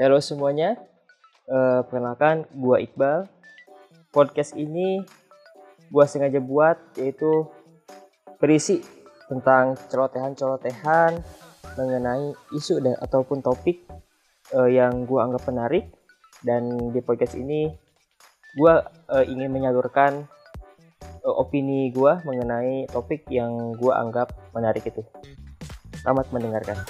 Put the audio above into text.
Halo semuanya, uh, perkenalkan gua Iqbal. Podcast ini gua sengaja buat yaitu berisi tentang celotehan-celotehan mengenai isu dan ataupun topik uh, yang gua anggap menarik dan di podcast ini gua uh, ingin menyalurkan uh, opini gua mengenai topik yang gua anggap menarik itu. Selamat mendengarkan.